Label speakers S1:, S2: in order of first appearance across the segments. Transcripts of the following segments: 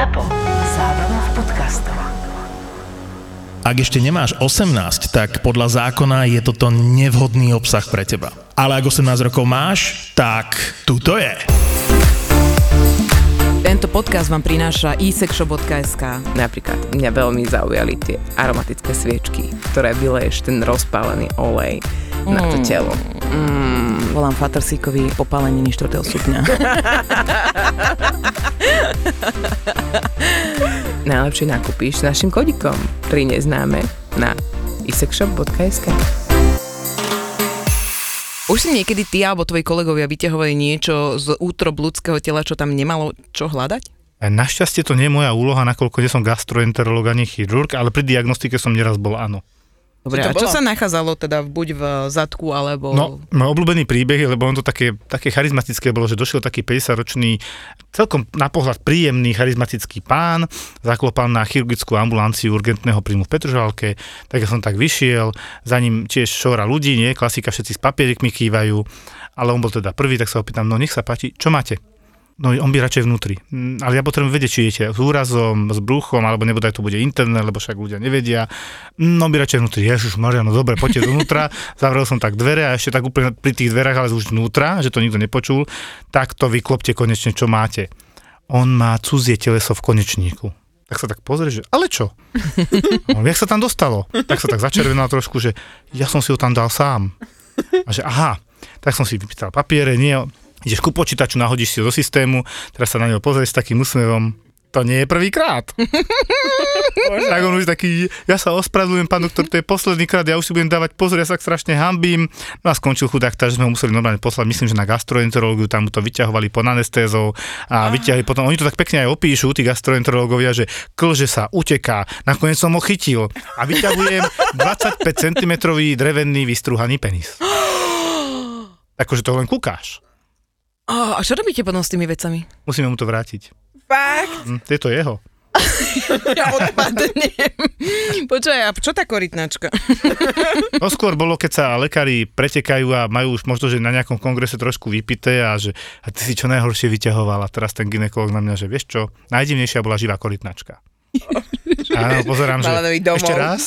S1: ZAPO. Zábrná v podcastov.
S2: Ak ešte nemáš 18, tak podľa zákona je toto nevhodný obsah pre teba. Ale ak 18 rokov máš, tak tu to je.
S3: Tento podcast vám prináša isexshop.sk.
S4: Napríklad mňa veľmi zaujali tie aromatické sviečky, ktoré vyleješ ten rozpálený olej na to telo.
S3: Mm, volám Fatersíkovi popálenie 4. stupňa.
S4: Najlepšie nakúpíš s našim kodikom pri neznáme na isexshop.sk.
S3: Už si niekedy ty alebo tvoji kolegovia vyťahovali niečo z útrob ľudského tela, čo tam nemalo čo hľadať?
S5: Našťastie to nie je moja úloha, nakoľko nie som gastroenterolog ani chirurg, ale pri diagnostike som neraz bol áno.
S3: Dobre, a čo sa nachádzalo teda buď v zadku, alebo...
S5: No, môj obľúbený príbeh, lebo on to také, také charizmatické bolo, že došiel taký 50-ročný, celkom na pohľad príjemný, charizmatický pán, zaklopal na chirurgickú ambulanciu urgentného príjmu v Petržalke, tak ja som tak vyšiel, za ním tiež šora ľudí, nie, klasika, všetci s papierikmi kývajú, ale on bol teda prvý, tak sa opýtam, no nech sa páči, čo máte? No on by radšej vnútri. Mm, Ale ja potrebujem vedieť, či idete s úrazom, s bruchom, alebo nebodaj to bude interné, lebo však ľudia nevedia. No by radšej vnútri. Ježiš Maria, no dobre, poďte dovnútra. Zavrel som tak dvere a ešte tak úplne pri tých dverách, ale už vnútra, že to nikto nepočul. Tak to vyklopte konečne, čo máte. On má cudzie teleso v konečníku. Tak sa tak pozrie, že ale čo? On, jak sa tam dostalo? Tak sa tak začervenal trošku, že ja som si ho tam dal sám. A že aha, tak som si vypýtal papiere, nie, ideš ku počítaču, nahodíš si ho do systému, teraz sa na neho pozrieš s takým úsmevom, to nie je prvýkrát. tak on už taký, ja sa ospravedlňujem, pán doktor, to je posledný krát, ja už si budem dávať pozor, ja sa strašne hambím. No a skončil chudák, takže sme ho museli normálne poslať, myslím, že na gastroenterológiu, tam mu to vyťahovali pod anestézou a vyťahli potom, oni to tak pekne aj opíšu, tí gastroenterológovia, že klže sa, uteká, nakoniec som ho chytil a vyťahujem 25 cm drevený vystruhaný penis. Akože to len kúkáš.
S3: Oh, a čo robíte potom s tými vecami?
S5: Musíme mu to vrátiť.
S3: Fakt?
S5: Hm, to je to jeho.
S3: Ja odpadnem. Počkaj, a čo tá korytnačka?
S5: No skôr bolo, keď sa lekári pretekajú a majú už možno, že na nejakom kongrese trošku vypité a že a ty si čo najhoršie vyťahoval a teraz ten ginekolog na mňa, že vieš čo, najdivnejšia bola živá korytnačka. Áno, pozerám, že
S4: domov.
S5: ešte raz.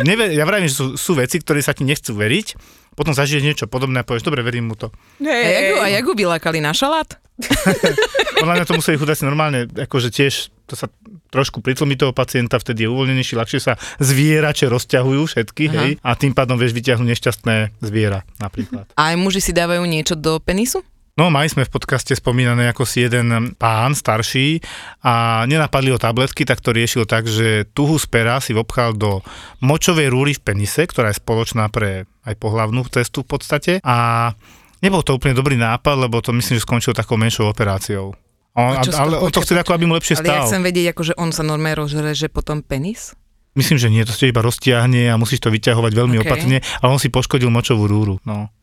S5: Neve, ja vravím, že sú, sú veci, ktoré sa ti nechcú veriť, potom zažiješ niečo podobné a povieš, dobre, verím mu to.
S3: A jak, ju, a jak ju vylákali na šalát?
S5: Podľa mňa to museli chudáci normálne, akože tiež to sa trošku pritlmí toho pacienta, vtedy je uvoľnenejší, ľahšie sa zvierače rozťahujú všetky,
S3: Aha.
S5: hej, a tým pádom vieš vyťahnuť nešťastné zviera napríklad.
S3: A aj muži si dávajú niečo do penisu?
S5: No, mali sme v podcaste spomínané ako si jeden pán starší a nenapadli ho tabletky, tak to riešil tak, že tuhu z pera si vopchal do močovej rúry v penise, ktorá je spoločná pre aj pohlavnú cestu v podstate a nebol to úplne dobrý nápad, lebo to myslím, že skončilo takou menšou operáciou. On,
S3: A čo
S5: ale on to chceli ako, aby mu lepšie
S3: Ale ja
S5: stál.
S3: chcem vedieť, akože on sa normálne rozreže potom penis?
S5: Myslím, že nie, to sa iba roztiahne a musíš to vyťahovať veľmi
S3: Ok.
S5: opatrne, ale on si poškodil močovú rúru. No.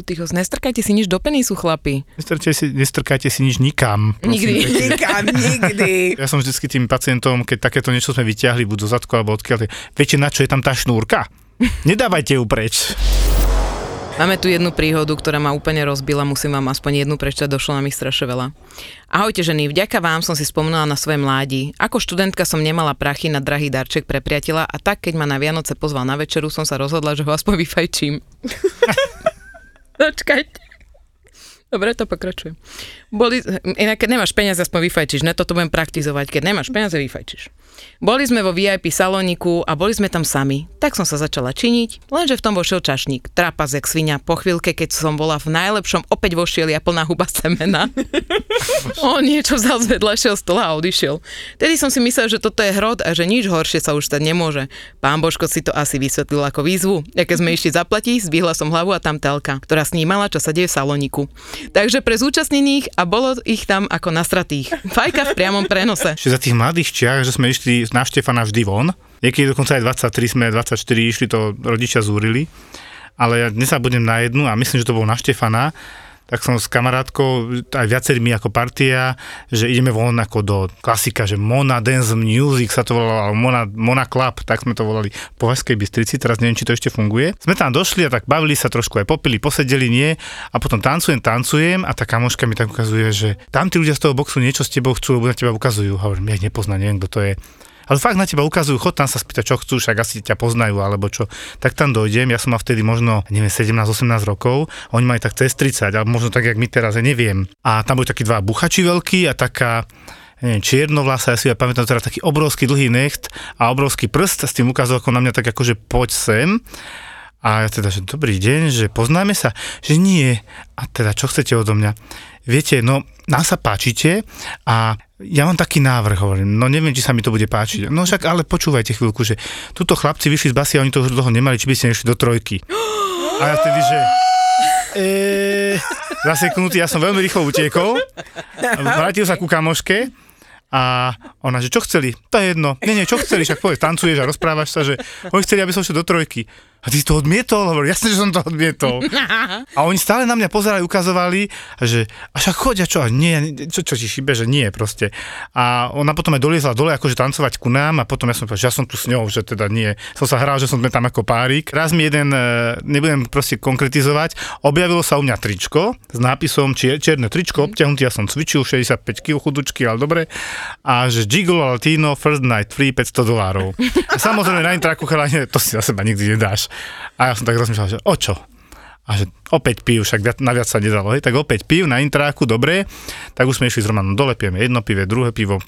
S3: Tyho, nestrkajte si nič do penisu, chlapi.
S5: Nestrkajte si, nestrkajte si nič nikam. prosím
S3: Nikdy.
S5: pekne.
S4: Nikam, nikdy.
S5: Ja som vždycky tým pacientom, keď takéto niečo sme vyťahli, buď zo zadku alebo odkiaľ, viete na čo je tam tá šnúrka? Nedávajte ju preč.
S3: Máme tu jednu príhodu, ktorá ma úplne rozbila, musím vám aspoň jednu prečítať, došlo nám ich strašne veľa. Ahojte ženy, vďaka vám som si spomenula na svoje mládi. Ako študentka som nemala prachy na drahý darček pre priateľa a tak, keď ma na Vianoce pozval na večeru, som sa rozhodla, že ho aspoň vyfajčím. Počkajte. Dobre, to pokračujem. Boli, inak, keď nemáš peniaze, aspoň vyfajčíš. Ne, toto budem praktizovať. Keď nemáš peniaze, vyfajčíš. Boli sme vo VIP salóniku a boli sme tam sami. Tak som sa začala činiť, lenže v tom vošiel čašník. Trapas jak svinia. Po chvíľke, keď som bola v najlepšom, opäť vošiel ja plná huba semena. On niečo vzal z vedľajšieho stola a odišiel. Tedy som si myslel, že toto je hrod a že nič horšie sa už stať nemôže. Pán Božko si to asi vysvetlil ako výzvu. Ja keď sme išli zaplatiť, zdvihla som hlavu a tam telka, ktorá snímala, čo sa deje v saloniku. Takže pre zúčastnených a bolo ich tam ako nastratých. Fajka v priamom prenose.
S5: Ešte za tých mladých čiach, že sme išli na Štefana vždy von, niekedy dokonca aj 23 sme, 24 išli, to rodičia zúrili, ale ja dnes na jednu a myslím, že to bol na Štefana, tak som s kamarátkou, aj viacerými ako partia, že ideme von ako do klasika, že Mona Dance Music sa to volalo, alebo Mona, Mona Club, tak sme to volali po Vaskej Bystrici, teraz neviem, či to ešte funguje. Sme tam došli a tak bavili sa trošku aj popili, posedeli, nie, a potom tancujem, tancujem a tá kamoška mi tak ukazuje, že tam tí ľudia z toho boxu niečo s tebou chcú, lebo na teba ukazujú. Hovorím, ja ich nepoznám, neviem, kto to je. Ale fakt na teba ukazujú, chod tam sa spýtať, čo chcú, však asi ťa poznajú, alebo čo. Tak tam dojdem, ja som mal vtedy možno, neviem, 17-18 rokov, oni mali tak cez 30, alebo možno tak, jak my teraz, ja neviem. A tam boli takí dva buchači veľkí a taká, neviem, čiernovlasa, ja si ja pamätám teraz taký obrovský dlhý necht a obrovský prst s tým ako na mňa tak akože poď sem. A ja teda, že dobrý deň, že poznáme sa, že nie. A teda, čo chcete odo mňa? Viete, no, nám sa páčite a ja mám taký návrh, hovorím, no neviem, či sa mi to bude páčiť. No však, ale počúvajte chvíľku, že tuto chlapci vyšli z basy a oni toho dlho nemali, či by ste nešli do trojky. A ja vtedy, že... E, zaseknutý, ja som veľmi rýchlo utiekol, vrátil sa ku kamoške a ona, že čo chceli? To je jedno. Nie, nie, čo chceli? Však povedz, tancuješ a rozprávaš sa, že oni chceli, aby som šiel do trojky. A ty si to odmietol? Hovorím, jasne, že som to odmietol. A oni stále na mňa pozerali, ukazovali, že a však chodia, čo? A nie, čo, čo ti šíbe, že nie proste. A ona potom aj doliezla dole, akože tancovať ku nám a potom ja som povedal, že ja som tu s ňou, že teda nie. Som sa hral, že som tam ako párik. Raz mi jeden, e, nebudem proste konkretizovať, objavilo sa u mňa tričko s nápisom čier, čierne tričko, obťahnutý, ja som cvičil 65 kg chudučky, ale dobre. A že Gigolo Latino, first night free 500 dolárov. Samozrejme na intraku chalanie, to si na seba nikdy nedáš. A ja som tak rozmýšľal, že o čo? A že opäť pijú, však viac, na viac sa nedalo, hej, tak opäť pijú na intráku, dobre, tak už sme išli s Romanom dole, pijeme jedno pive, druhé pivo,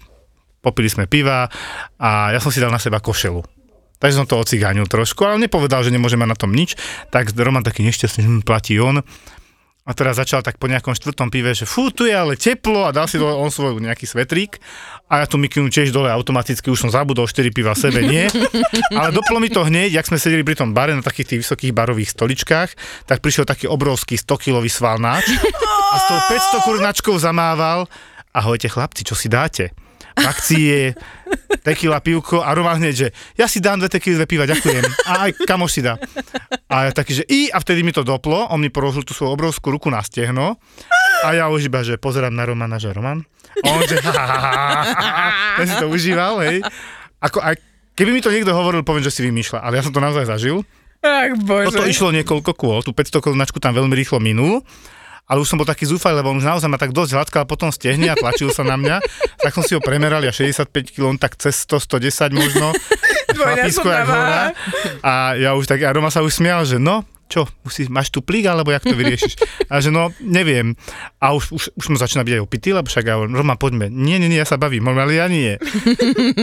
S5: popili sme piva a ja som si dal na seba košelu. Takže som to ocigáňil trošku, ale nepovedal, že nemôžeme na tom nič, tak Roman taký nešťastný, platí on. A teraz začal tak po nejakom štvrtom pive, že fú, tu je ale teplo a dal si dole on svoj nejaký svetrík a ja tu mikinu tiež dole automaticky, už som zabudol 4 piva sebe, nie. Ale doplo mi to hneď, jak sme sedeli pri tom bare na takých tých vysokých barových stoličkách, tak prišiel taký obrovský 100-kilový svalnáč a s tou 500 kurnačkou zamával ahojte chlapci, čo si dáte? Je tequila pivko a Roman hneď, že ja si dám dve tequila, dve piva, ďakujem. A aj kamoš si dá. A ja taký, že i, a vtedy mi to doplo, on mi porožil tú svoju obrovskú ruku na stehno a ja už iba, že pozerám na Romana, že Roman. A on, že ten si to užíval, hej. Ako, aj, keby mi to niekto hovoril, poviem, že si vymýšľa, ale ja som to naozaj zažil.
S4: Ach, bože.
S5: Toto išlo niekoľko kôl, tú 500 korunačku tam veľmi rýchlo minul ale už som bol taký zúfalý, lebo on už naozaj ma tak dosť hladkal potom stehne a tlačil sa na mňa. Tak som si ho premeral, ja 65 kg, tak cez 100, 110 možno. Chlapisko jak hora. A ja už tak, a Roma sa už smial, že no, čo, musí, máš tu plík, alebo jak to vyriešiš? A že no, neviem. A už, už, už mu začína byť aj opitý, lebo však ja hovorím, Roma, poďme. Nie, nie, nie, ja sa bavím, ale ja nie.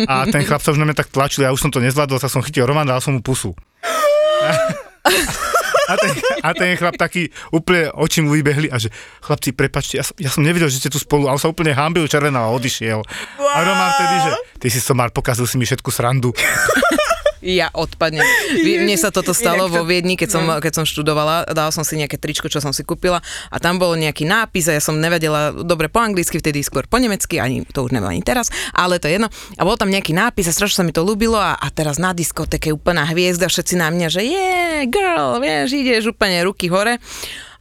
S5: A ten chlap sa už na mňa tak tlačil, ja už som to nezvládol, tak som chytil Roman, dal som mu pusu. A ten, a ten chlap taký úplne oči mu vybehli a že chlapci, prepačte, ja som, ja som nevidel, že ste tu spolu, ale sa úplne hambil červená a odišiel. Wow. A Roman vtedy, že ty si somár, pokazil si mi všetku srandu.
S3: Ja odpadnem. Mne sa toto stalo
S4: to-
S3: vo Viedni, keď som,
S4: no.
S3: keď som študovala, dala som si nejaké tričko, čo som si kúpila a tam bol nejaký nápis a ja som nevedela dobre po anglicky, vtedy skôr po nemecky, ani to už neviem ani teraz, ale to je jedno. A bol tam nejaký nápis a strašne sa mi to ľúbilo a, a teraz na diskotéke úplná hviezda, všetci na mňa, že je, yeah, girl, vieš, ideš úplne ruky hore.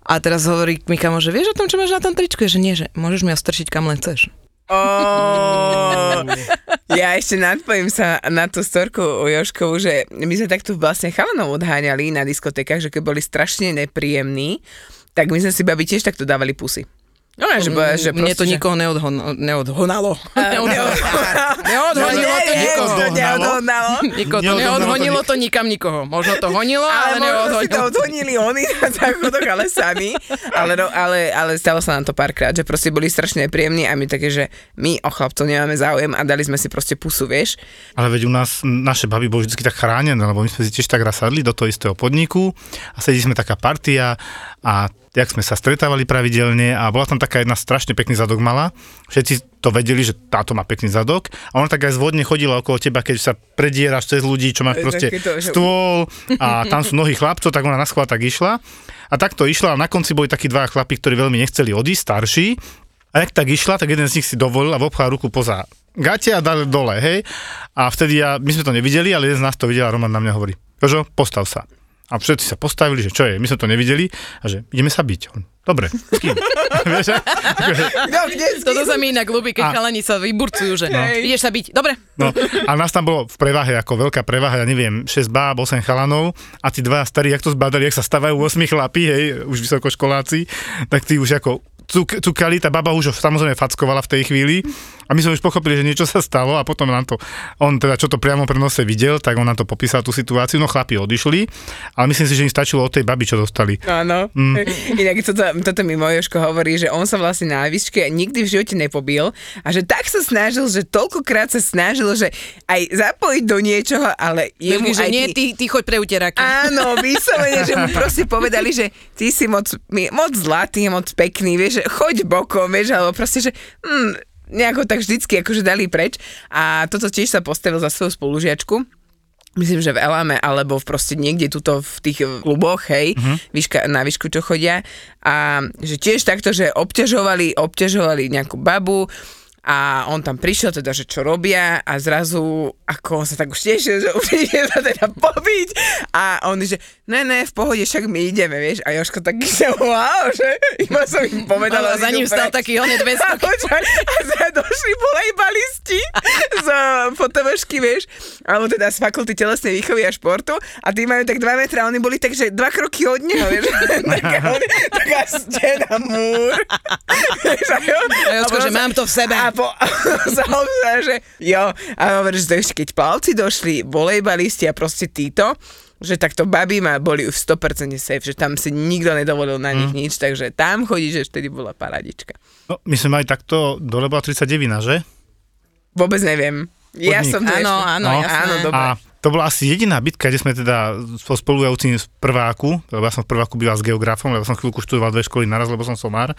S3: A teraz hovorí mi kamo, že vieš o tom, čo máš na tom tričku? Ja, že nie, že môžeš mi ho strčiť kam len chceš.
S4: Oh, ja ešte nadpojím sa na tú storku Joškovu, že my sme takto vlastne chalanov odháňali na diskotékach, že keď boli strašne nepríjemní, tak my sme si babi tiež takto dávali pusy. No, že, bo- že
S3: Mne to nikoho neodhon, neodhonalo. Neodhonalo
S4: Nie,
S3: to nikoho.
S4: to neodhodnalo.
S3: Niko, to
S5: Neodhonilo to
S3: neodhonilo nikam nikoho. Možno to honilo, ale,
S4: Ale možno si to
S3: neodhonilo.
S4: odhonili oni na záchodoch, ale sami. Ale, no, ale, ale stalo sa nám to párkrát, že proste boli strašne nepríjemní a my také, že my o chlapcov nemáme záujem a dali sme si proste pusu, vieš.
S5: Ale veď u nás naše baby boli vždy tak chránené, lebo my sme si tiež tak raz sadli do toho istého podniku a sedí sme taká partia a jak sme sa stretávali pravidelne a bola tam taká jedna strašne pekný zadok mala. Všetci to vedeli, že táto má pekný zadok a ona tak aj zvodne chodila okolo teba, keď sa predieraš cez ľudí, čo máš
S4: je
S5: proste
S4: že-
S5: stôl a tam sú mnohí chlapcov, tak ona na schvál tak išla. A takto išla a na konci boli takí dva chlapi, ktorí veľmi nechceli odísť, starší. A jak tak išla, tak jeden z nich si dovolil a obchal ruku poza gate a dal dole, hej. A vtedy ja, my sme to nevideli, ale jeden z nás to videl a Roman na mňa hovorí, Jožo, postav sa. A všetci sa postavili, že čo je, my sme to nevideli a že ideme sa byť. On, Dobre, s kým? Vieš,
S4: No, kde,
S3: Toto sa mi inak ľúbi, keď
S5: A-
S3: chalani sa vyburcujú, že ideš sa byť. Dobre.
S5: no, a nás tam bolo v prevahe, ako veľká prevaha, ja neviem, 6 báb, 8 chalanov a tí dva starí, jak to zbadali, jak sa stavajú 8 chlapí, hej, už vysokoškoláci, tak tí už ako cuk, cukali, tá baba už ho samozrejme fackovala v tej chvíli a my sme už pochopili, že niečo sa stalo a potom nám to, on teda čo to priamo prenose videl, tak on nám to popísal tú situáciu, no chlapi odišli, ale myslím si, že im stačilo od tej baby, čo dostali.
S4: Áno. Mm. Inak toto, toto mi môj Jožko hovorí, že on sa vlastne na výške nikdy v živote nepobil a že tak sa snažil, že toľkokrát sa snažil, že aj zapojiť do niečoho, ale jemu
S3: že
S4: aj
S3: nie, ty, ty choď pre uteráky.
S4: Áno, vyslovene, že mu proste povedali, že ty si moc, moc zlatý, moc pekný, vieš, že choď bokom, vieš, alebo proste, že hm, nejako tak vždycky akože dali preč. A toto tiež sa postavil za svoju spolužiačku. Myslím, že v Elame, alebo v proste niekde tuto v tých kluboch, hej, uh-huh. výška, na výšku, čo chodia. A že tiež takto, že obťažovali, obťažovali nejakú babu, a on tam prišiel teda, že čo robia a zrazu, ako on sa tak už tešil, že už ide sa teda pobiť a on že ne, ne, v pohode, však my ideme, vieš, a Joško taký, že wow, že iba som im povedala.
S3: Ale za ním stal taký je 200.
S4: A, počkaj, a za došli volejbalisti z fotovošky, vieš, alebo teda z fakulty telesnej výchovy a športu a tí majú tak 2 metra, oni boli tak, že 2 kroky od neho, vieš, taká, taká stena, múr. Vieš, a jo-
S3: A Jožko,
S4: potom
S3: že
S4: sa-
S3: mám to v sebe.
S4: A po, sa hovorí, že jo, a hovorí, že keď plavci došli, volejbalisti a proste títo, že takto babi ma boli už 100% safe, že tam si nikto nedovolil na nich nič, takže tam chodí, že vtedy bola paradička.
S5: No, my sme mali takto, dole bola 39, že?
S4: Vôbec neviem. Ja
S5: Podnik.
S4: som to
S3: Áno,
S4: ešte-
S3: áno,
S5: No.
S3: jasné.
S4: Áno, dobre.
S5: A to bola asi jediná bitka, kde sme teda so spolujúcim z prváku, lebo ja som v prváku býval s geografom, lebo som chvíľku študoval dve školy naraz, lebo som somár.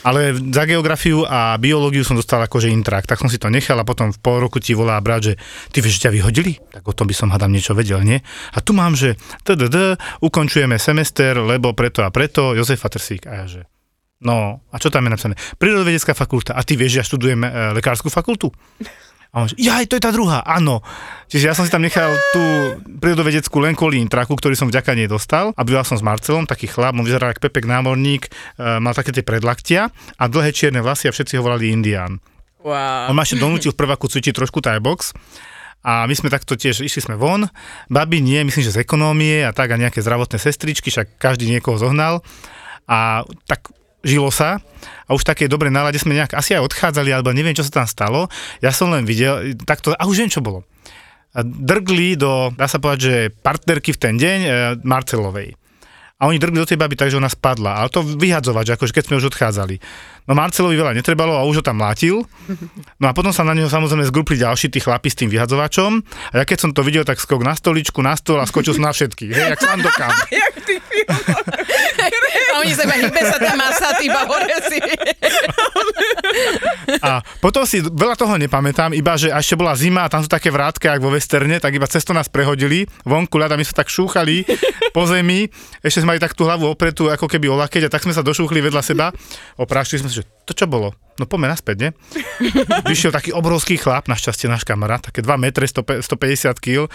S5: Ale za geografiu a biológiu som dostal akože intrak, tak som si to nechal a potom v pol roku ti volá brat, že ty vieš, že ťa vyhodili? Tak o tom by som hádam niečo vedel, nie? A tu mám, že tdd, ukončujeme semester, lebo preto a preto, Jozefa Trsík. A ja že, No, a čo tam je napísané? Prírodovedecká fakulta. A ty vieš, že ja študujem e, lekárskú fakultu? A on že, jaj, to je tá druhá, áno. Čiže ja som si tam nechal tú prírodovedeckú len kvôli intraku, ktorý som vďaka nej dostal. A býval som s Marcelom, taký chlap, on vyzeral ako Pepek námorník, e, mal také tie predlaktia a dlhé čierne vlasy a všetci ho volali Indián.
S4: Wow.
S5: On ma ešte donútil v prváku cvičiť trošku Thai box. A my sme takto tiež, išli sme von, babi nie, myslím, že z ekonómie a tak a nejaké zdravotné sestričky, však každý niekoho zohnal. A tak žilo sa a už také dobre nálade sme nejak asi aj odchádzali, alebo neviem, čo sa tam stalo. Ja som len videl, takto, a už viem, čo bolo. Drgli do, dá sa povedať, že partnerky v ten deň e, Marcelovej. A oni drgli do tej baby tak, že ona spadla. Ale to vyhadzovať, že akože keď sme už odchádzali. No Marcelovi veľa netrebalo a už ho tam mlátil. No a potom sa na neho samozrejme zgrupli ďalší tí chlapi s tým vyhadzovačom. A ja keď som to videl, tak skok na stoličku, na stôl a skočil som na všetkých. Hej, jak Sandokan.
S3: Oni sa hýbe sa tam masa, ty si.
S5: A potom si veľa toho nepamätám, iba že ešte bola zima a tam sú také vrátka, ako vo westerne, tak iba cesto nás prehodili, vonku ľada, my sa tak šúchali po zemi, ešte sme mali tak tú hlavu opretú, ako keby o a tak sme sa došúchli vedľa seba, oprášili sme si, že to čo bolo? No poďme naspäť, ne? Vyšiel taký obrovský chlap, našťastie náš kamarát, také 2 metre, 100 150 kg,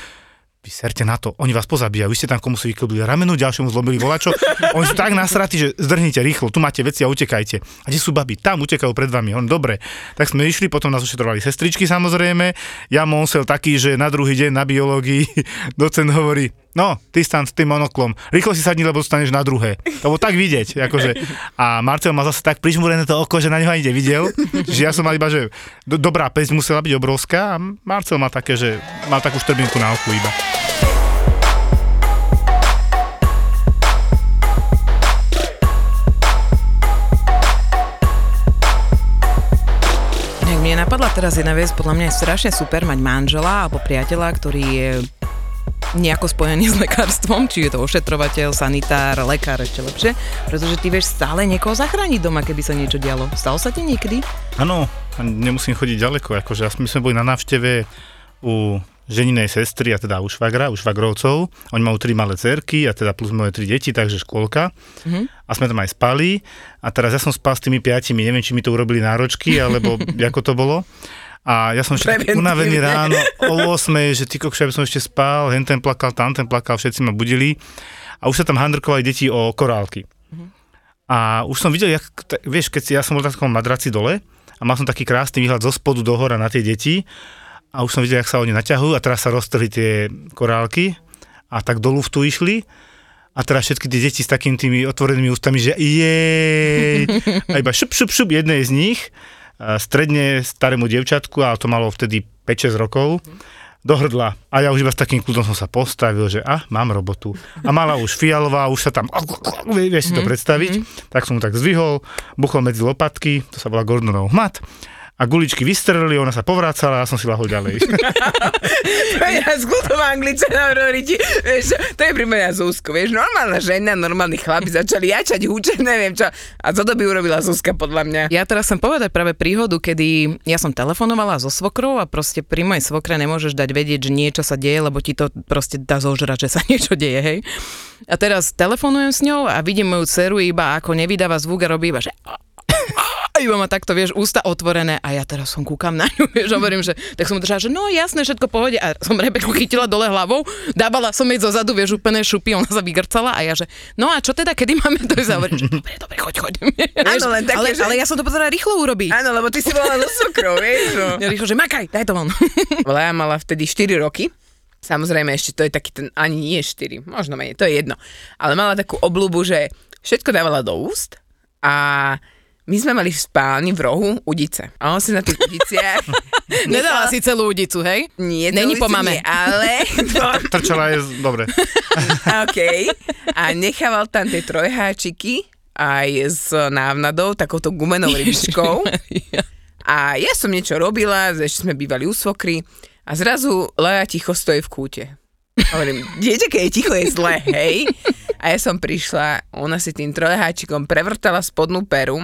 S5: vy serte na to, oni vás pozabíjajú, vy ste tam komu si vyklbili ramenu, ďalšiemu zlomili volačo, oni sú tak nasratí, že zdrhnite rýchlo, tu máte veci a utekajte. A kde sú baby? Tam utekajú pred vami. On, dobre. Tak sme išli, potom nás ošetrovali sestričky samozrejme. Ja monsel taký, že na druhý deň na biológii docent hovorí, no, ty stan s tým monoklom, rýchlo si sadni, lebo dostaneš na druhé. To bolo tak vidieť, akože. A Marcel mal zase tak prižmúrené to oko, že na neho ani nevidel. Že ja som mal iba, že do, dobrá pesť musela byť obrovská a Marcel mal také, že mal takú štrbinku na oku iba.
S3: Mne napadla teraz jedna vec, podľa mňa je strašne super mať manžela alebo priateľa, ktorý je nejako spojený s lekárstvom, či je to ošetrovateľ, sanitár, lekár ešte lepšie, pretože ty vieš stále niekoho zachrániť doma, keby sa niečo dialo. Stalo sa ti niekedy?
S5: Áno, nemusím chodiť ďaleko, akože my sme boli na návšteve u ženinej sestry a teda u švagra, u švagrovcov. Oni majú tri malé cerky a teda plus moje tri deti, takže škôlka. Mm-hmm. A sme tam aj spali. A teraz ja som spal s tými piatimi, neviem, či mi to urobili náročky, alebo ako to bolo. A ja som ešte unavený ráno o 8, že ty kokšia, aby som ešte spal, hen ten plakal, tam ten plakal, všetci ma budili. a už sa tam handrkovali deti o korálky. A už som videl, jak, t- vieš, keď si, ja som bol na takom madraci dole a mal som taký krásny výhľad zo spodu do hora na tie deti a už som videl, jak sa oni naťahujú a teraz sa roztrhli tie korálky a tak do luftu išli a teraz všetky tie deti s takými tými otvorenými ústami, že jej, a iba šup, šup, šup, jednej z nich, stredne starému dievčatku, ale to malo vtedy 5-6 rokov, do hrdla. A ja už iba s takým kľudom som sa postavil, že a, mám robotu. A mala už fialová, už sa tam, vieš si to predstaviť, tak som mu tak zvihol, buchol medzi lopatky, to sa volá Gordonov hmat, a guličky vystrelili, ona sa povrácala a som si lahol ďalej.
S4: To je ja skutová angličana hovorí ti, vieš, to je pri mňa Zuzko, vieš, normálna žena, normálni chlapi začali jačať, húčať, neviem čo. A co to by urobila Zuzka podľa mňa?
S3: Ja teraz chcem povedať práve príhodu, kedy ja som telefonovala so svokrou a proste pri mojej svokre nemôžeš dať vedieť, že niečo sa deje, lebo ti to proste dá zožrať, že sa niečo deje, hej. A teraz telefonujem s ňou a vidím moju dceru iba ako nevydáva zvuk a robí iba, že iba má takto, vieš, ústa otvorené a ja teraz som kúkam na ňu, vieš, hovorím, že tak som držala, že no jasné, všetko pohode a som Rebeku chytila dole hlavou, dávala som jej zo zadu, vieš, úplne šupy, ona sa vygrcala a ja, že no a čo teda, kedy máme to a hovorím, že dobre, dobre, choď, choď. Vieš,
S4: len také,
S3: ale,
S4: že-
S3: ale ja som to potrebala rýchlo urobiť.
S4: Áno, lebo ty si bola so sokrou, vieš. No.
S3: Ja rýchlo, že makaj, daj to von.
S4: Lea mala vtedy 4 roky. Samozrejme, ešte to je taký ten, ani nie 4, možno menej, to je jedno. Ale mala takú obľúbu, že všetko dávala do úst a my sme mali v spálni v rohu udice. A on si na tých udiciach...
S3: Nedala si celú udicu, hej?
S4: Nie,
S3: Není po mame.
S4: nie, ale...
S5: Trčala je, dobre.
S4: OK. A nechával tam tie trojháčiky aj s návnadou, takouto gumenou rybičkou. A ja som niečo robila, ešte sme bývali u svokry a zrazu Lea ticho stojí v kúte. Hovorím, dieťa, keď je ticho, je zle, hej? A ja som prišla, ona si tým trojháčikom prevrtala spodnú peru,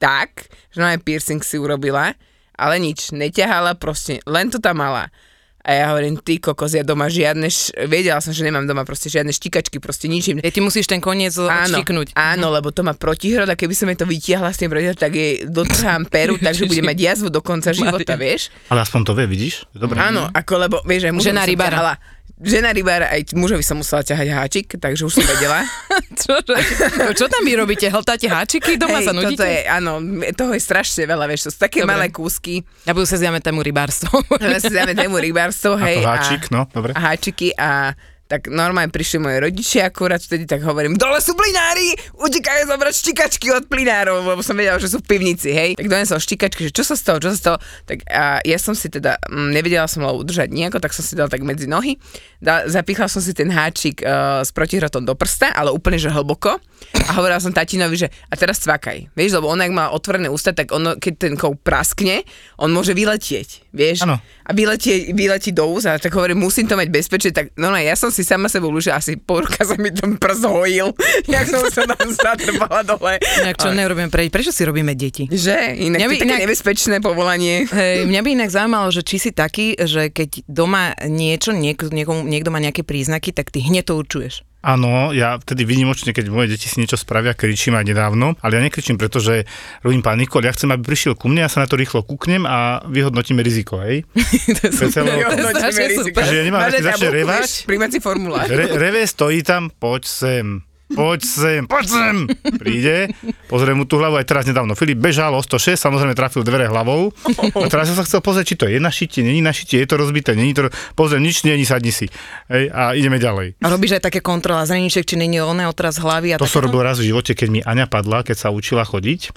S4: tak, že ona aj piercing si urobila, ale nič, neťahala, proste, len to tam mala. A ja hovorím, ty kokos, ja doma žiadne, š... vedela som, že nemám doma proste žiadne štikačky, proste ničím.
S3: Ja ty musíš ten koniec
S4: Áno,
S3: odštiknúť.
S4: áno, lebo to má protihrod a keby som jej to vytiahla s tým protihrodom, tak jej dotrhám peru, takže bude mať jazvu do konca života, vieš?
S5: Ale aspoň to vie, vidíš? Dobre.
S4: Áno, ako lebo, vieš, aj
S3: Žena rybára.
S4: Žena rybára, aj mužovi som musela ťahať háčik, takže už som vedela.
S3: Čože? No, čo tam vy robíte? Hltáte háčiky? Doma sa
S4: Hej,
S3: nudíte?
S4: toto je, áno, toho je strašne veľa, vieš, to sú také
S3: Dobre.
S4: malé kúsky.
S3: Ja budu sa zjame tému rybárstvo.
S4: Teraz si dáme tému rybárstvo,
S5: A
S4: hej.
S5: to háčik, no, dobre.
S4: A háčiky a tak normálne prišli moje rodičia akurát vtedy, tak hovorím, dole sú plinári, utekajú zobrať štikačky od plinárov, lebo som vedela, že sú v pivnici, hej. Tak donesol štikačky, že čo sa stalo, čo sa stalo. Tak a ja som si teda, mm, nevedela som ho udržať nejako, tak som si dal tak medzi nohy, dal, zapichla som si ten háčik uh, s protihrotom do prsta, ale úplne, že hlboko. A hovorila som tatinovi, že a teraz cvakaj. Vieš, lebo on, ak má otvorené ústa, tak ono, keď ten kou praskne, on môže vyletieť, vieš.
S5: Áno.
S4: A vyletí, vyletí do úza, tak hovorím, musím to mať bezpečne, tak no, no ja som si sama sebou že asi pol roka sa mi ten prst hojil, jak som sa tam zatrpala dole.
S3: Inak čo nerobíme pre Prečo si robíme deti?
S4: Že? Inak
S3: Mňa
S4: to
S3: by
S4: je také
S3: inak-
S4: nebezpečné povolanie.
S3: Hej, mňa by inak zaujímalo, že či si taký, že keď doma niečo, niek- niekomu, niekto má nejaké príznaky, tak ty hneď to určuješ.
S5: Áno, ja vtedy výnimočne, keď moje deti si niečo spravia, kričím aj nedávno, ale ja nekričím, pretože robím paniku, ale ja chcem, aby prišiel ku mne, ja sa na to rýchlo kúknem a vyhodnotíme riziko, hej?
S3: to je super. To je strašne super.
S5: Že ja nemám, začne revať,
S4: Príjmací formulár.
S5: Re, reve stojí tam, poď sem, poď sem, poď sem. Príde, pozrie mu tú hlavu, aj teraz nedávno Filip bežal o 106, samozrejme trafil dvere hlavou. A teraz som sa chcel pozrieť, či to je na šitie, není na šitie, je to rozbité, není to, pozriem, nič není, sadni si. Hej, a ideme ďalej.
S3: A robíš aj také kontrola zreniček, či není oné otraz hlavy a
S5: To som robil raz v živote, keď mi Aňa padla, keď sa učila chodiť.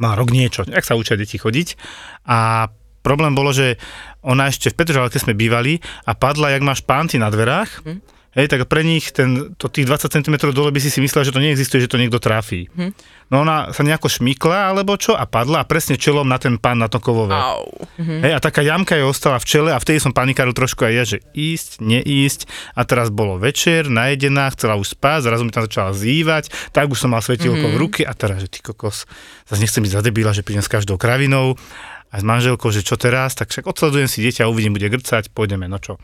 S5: Má rok niečo, jak sa učia deti chodiť. A problém bolo, že ona ešte v Petržalke sme bývali a padla, jak máš pánty na dverách. Hm. Hej, tak pre nich ten, to tých 20 cm dole by si si myslel, že to neexistuje, že to niekto trafí. Hm. No ona sa nejako šmykla alebo čo a padla a presne čelom na ten pán na to kovové.
S4: Au.
S5: Hej, a taká jamka jej ostala v čele a vtedy som panikáril trošku aj ja, že ísť, neísť a teraz bolo večer, najedená, chcela už spať, zrazu mi tam začala zývať, tak už som mal svetilko mm-hmm. v ruke a teraz, že ty kokos, zase nechcem byť za debila, že prídem s každou kravinou a s manželkou, že čo teraz, tak však odsledujem si dieťa, uvidím, bude grcať, pôjdeme, no čo.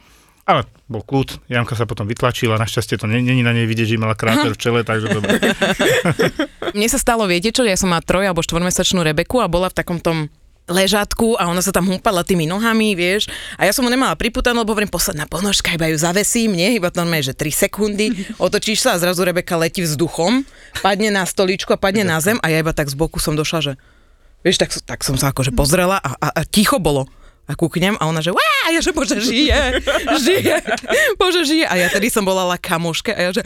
S5: Ale bol kľud, Janka sa potom vytlačila, našťastie to není na nej vidieť, že mala kráter v čele, takže dobre.
S3: Mne sa stalo, viete čo, ja som mala troj alebo štvormesačnú Rebeku a bola v takom tom ležátku a ona sa tam húpala tými nohami, vieš. A ja som mu nemala priputanú, lebo hovorím, posledná ponožka, iba ju zavesím, nie? Iba to normálne, že 3 sekundy, otočíš sa a zrazu Rebeka letí vzduchom, padne na stoličku a padne na zem a ja iba tak z boku som došla, že vieš, tak, tak som sa akože pozrela a, a, a ticho bolo. A kúknem a ona že, a ja že bože žije, žije, bože žije. A ja tedy som volala kamoške a ja že,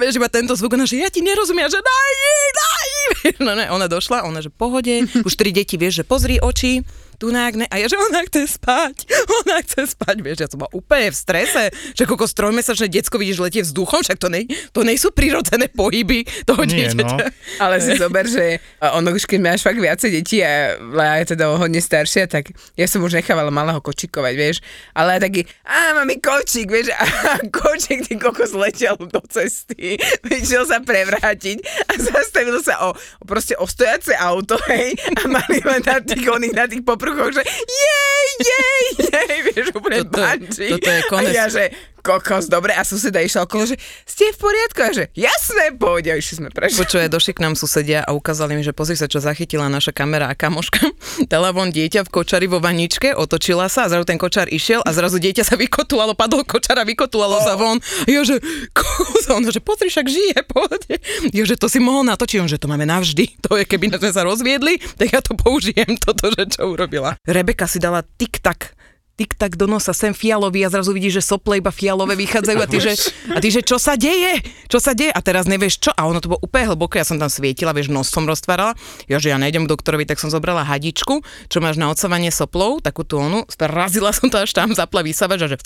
S3: vieš, iba tento zvuk, ona že ja ti nerozumiem, že daj, daj. No ne, ona došla, ona že pohode, už tri deti, vieš, že pozri oči, tu nágne, a ja, že ona chce spať, ona chce spať, vieš, ja som bola úplne v strese, že koľko trojmesačné decko vidíš letie vzduchom, však to, nej, to nejsú prirodzené pohyby toho
S5: Nie,
S3: dieťaťa.
S5: no.
S4: Ale si zober, že ono už keď máš fakt viacej detí a Lea je teda hodne staršia, tak ja som už nechávala malého kočikovať, vieš. Ale taký, a mami kočík, vieš, a kočík ty kokos letel do cesty, vyšiel sa prevrátiť a zastavil sa o proste o stojace auto, hej, a mali len na tých, oných, na tých popruchoch, že jej, jej, jej, vieš, úplne
S3: Toto
S4: banči.
S3: toto je konec.
S4: A ja, že kokos, dobre, a suseda išla okolo, že ste v poriadku, a že jasné, poď, a išli sme prešli.
S3: Počuje, došli k nám susedia a ukázali mi, že pozri sa, čo zachytila naša kamera a kamoška. Dala von dieťa v kočari vo vaničke, otočila sa a zrazu ten kočár išiel a zrazu dieťa sa vykotulalo, padol kočar a vykotulalo sa von. Ja, že kokos, ona, že pozri, však žije, pohode. Ja, že to si mohol natočiť, on, že to máme navždy. To je, keby sme sa rozviedli, tak ja to použijem, toto, že čo urobila. Rebeka si dala tik-tak tik-tak do nosa, sem fialový a zrazu vidíš, že sople iba fialové vychádzajú a ty, že, a ty, že čo sa deje? Čo sa deje? A teraz nevieš čo? A ono to bolo úplne hlboko, ja som tam svietila, vieš, nos som roztvárala. Ja, že ja nejdem k doktorovi, tak som zobrala hadičku, čo máš na odsávanie soplov, takú tú onu, razila som to až tam, zapla vysavač a že...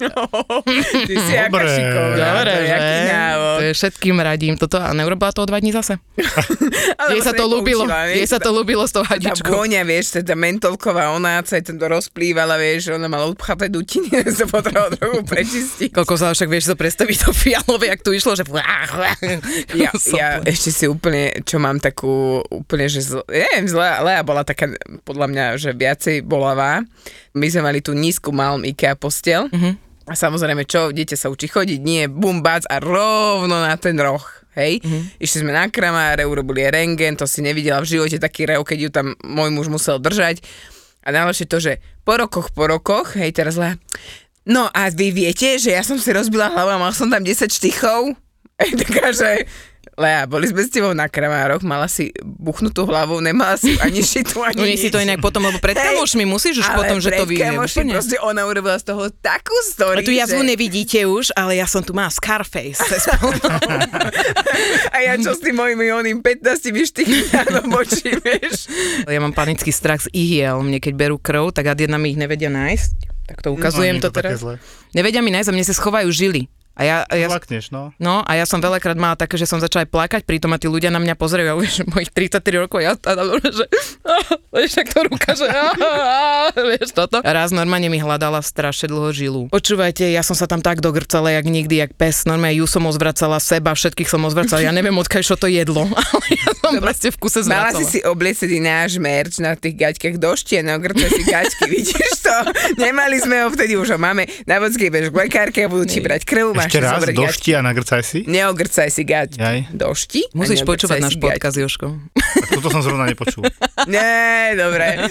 S4: Ty si aká
S5: Dobre.
S4: šikovná.
S3: Dobre,
S4: to
S3: že? To je všetkým radím toto a neurobila to o dva dní zase.
S4: Ale
S3: Jej sa to ľúbilo, jej sa to ľúbilo s tou
S4: Tá
S3: hadičkou.
S4: vôňa, vieš, tá mentolková ona sa to rozplývala, vieš, ona mala upchaté dutiny, sa potrebovala trochu prečistiť.
S3: Koľko sa však vieš to predstaviť to fialové, jak tu išlo, že...
S4: Ja, ja ešte si úplne, čo mám takú úplne, že zl... ja neviem, zlá, Lea bola taká, podľa mňa, že viacej bolavá. My sme mali tú nízku malom IKEA postel. A samozrejme, čo, dieťa sa učí chodiť, nie, bum, bac a rovno na ten roh. Hej, išli sme na kramáre, urobili rengen, to si nevidela v živote taký rev, keď ju tam môj muž musel držať. A najlepšie to, že po rokoch, po rokoch, hej, teraz Lea, no a vy viete, že ja som si rozbila hlavu a mal som tam 10 štychov? Ej, taká, že Lea, boli sme s tebou na kramároch, mala si buchnutú hlavu, nemala si ani šitu, ani
S3: No si to inak potom, lebo pred kamošmi musíš už
S4: ale
S3: potom, že to vyjde. úplne.
S4: proste ona urobila z toho takú story,
S3: A tu jazvu
S4: že...
S3: nevidíte už, ale ja som tu má Scarface.
S4: A ja čo s tým mojimi oným 15 štychmi do močí, vieš.
S3: ja mám panický strach z ihiel. Mne keď berú krv, tak ad jedna mi ich nevedia nájsť. Tak to ukazujem
S5: je
S3: to
S5: to
S3: teraz.
S5: zlé.
S3: Nevedia mi nájsť a mne sa schovajú žily. A ja, a ja,
S5: Plakneš, no.
S3: no, a ja som veľakrát mala také, že som začala aj plakať, pritom a tí ľudia na mňa pozerajú, a vieš, mojich 33 rokov, ja a, že, vieš, tak to ruka, že, vieš, toto. Raz normálne mi hľadala strašne dlho žilu. Počúvajte, ja som sa tam tak dogrcala, jak nikdy, jak pes, normálne ju som ozvracala, seba, všetkých som ozvracala, ja neviem, odkiaľ čo to jedlo, ale ja som proste v kuse
S4: Mala
S3: zvracala.
S4: si si obliecť náš merč na tých gaťkách do štien, ogrce si gaťky, vidíš to? Nemali sme ho vtedy, už ho máme. Na vodskej bež k lekárke a budú ti brať krv, máš
S5: Ešte raz,
S4: zobrať
S5: do
S4: gaťky.
S5: šti a nagrcaj si.
S4: Neogrcaj si gať.
S5: Jaj.
S4: Došti?
S3: Musíš počúvať náš podcast, Joško.
S5: Tak toto som zrovna nepočul.
S4: Nie, dobre.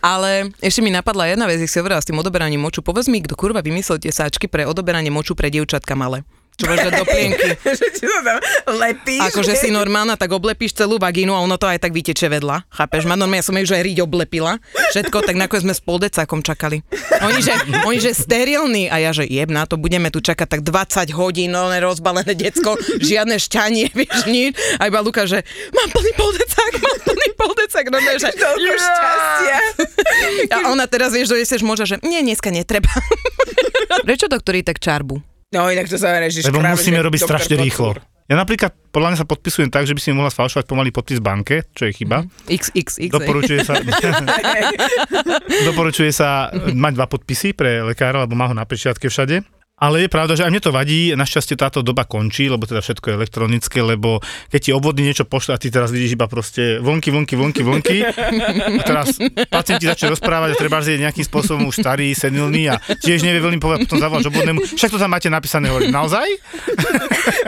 S3: Ale ešte mi napadla jedna vec, keď si hovorila s tým odoberaním moču. Povedz mi, kto kurva vymyslel tie sáčky pre odoberanie moču pre dievčatka malé. Čo máš dať do plienky.
S4: že ti to tam lepíš.
S3: Akože si normálna, tak oblepíš celú vagínu a ono to aj tak vyteče vedľa. Chápeš? Ma normálne, ja som jej už aj riť oblepila. Všetko, tak nakoniec sme s poldecákom čakali. Oni že, oni že sterilní a ja že jeb na to, budeme tu čakať tak 20 hodín, no rozbalené decko, žiadne šťanie, vieš nič. A iba Luka, že mám plný poldecák, mám plný poldecák. No, ne, že,
S4: Toľko šťastia.
S3: A ona teraz, vieš, dojesieš možno, že nie, dneska netreba. Prečo doktori tak čarbu?
S4: No inak to znamená, že
S5: Lebo
S4: práve,
S5: musíme
S4: že
S5: robiť strašne
S4: Kotlur.
S5: rýchlo. Ja napríklad podľa mňa sa podpisujem tak, že by si mohla sfalšovať pomaly podpis banke, čo je chyba.
S3: XXX.
S5: Doporučuje sa, doporučuje sa mať dva podpisy pre lekára, lebo má ho na pečiatke všade. Ale je pravda, že aj mne to vadí, našťastie táto doba končí, lebo teda všetko je elektronické, lebo keď ti obvodný niečo pošle a ty teraz vidíš iba proste vonky, vonky, vonky, vonky a teraz pacienti začne rozprávať a treba je nejakým spôsobom už starý, senilný a tiež nevie veľmi povedať, potom zavoláš obvodnému, však to tam máte napísané, hovorí, naozaj?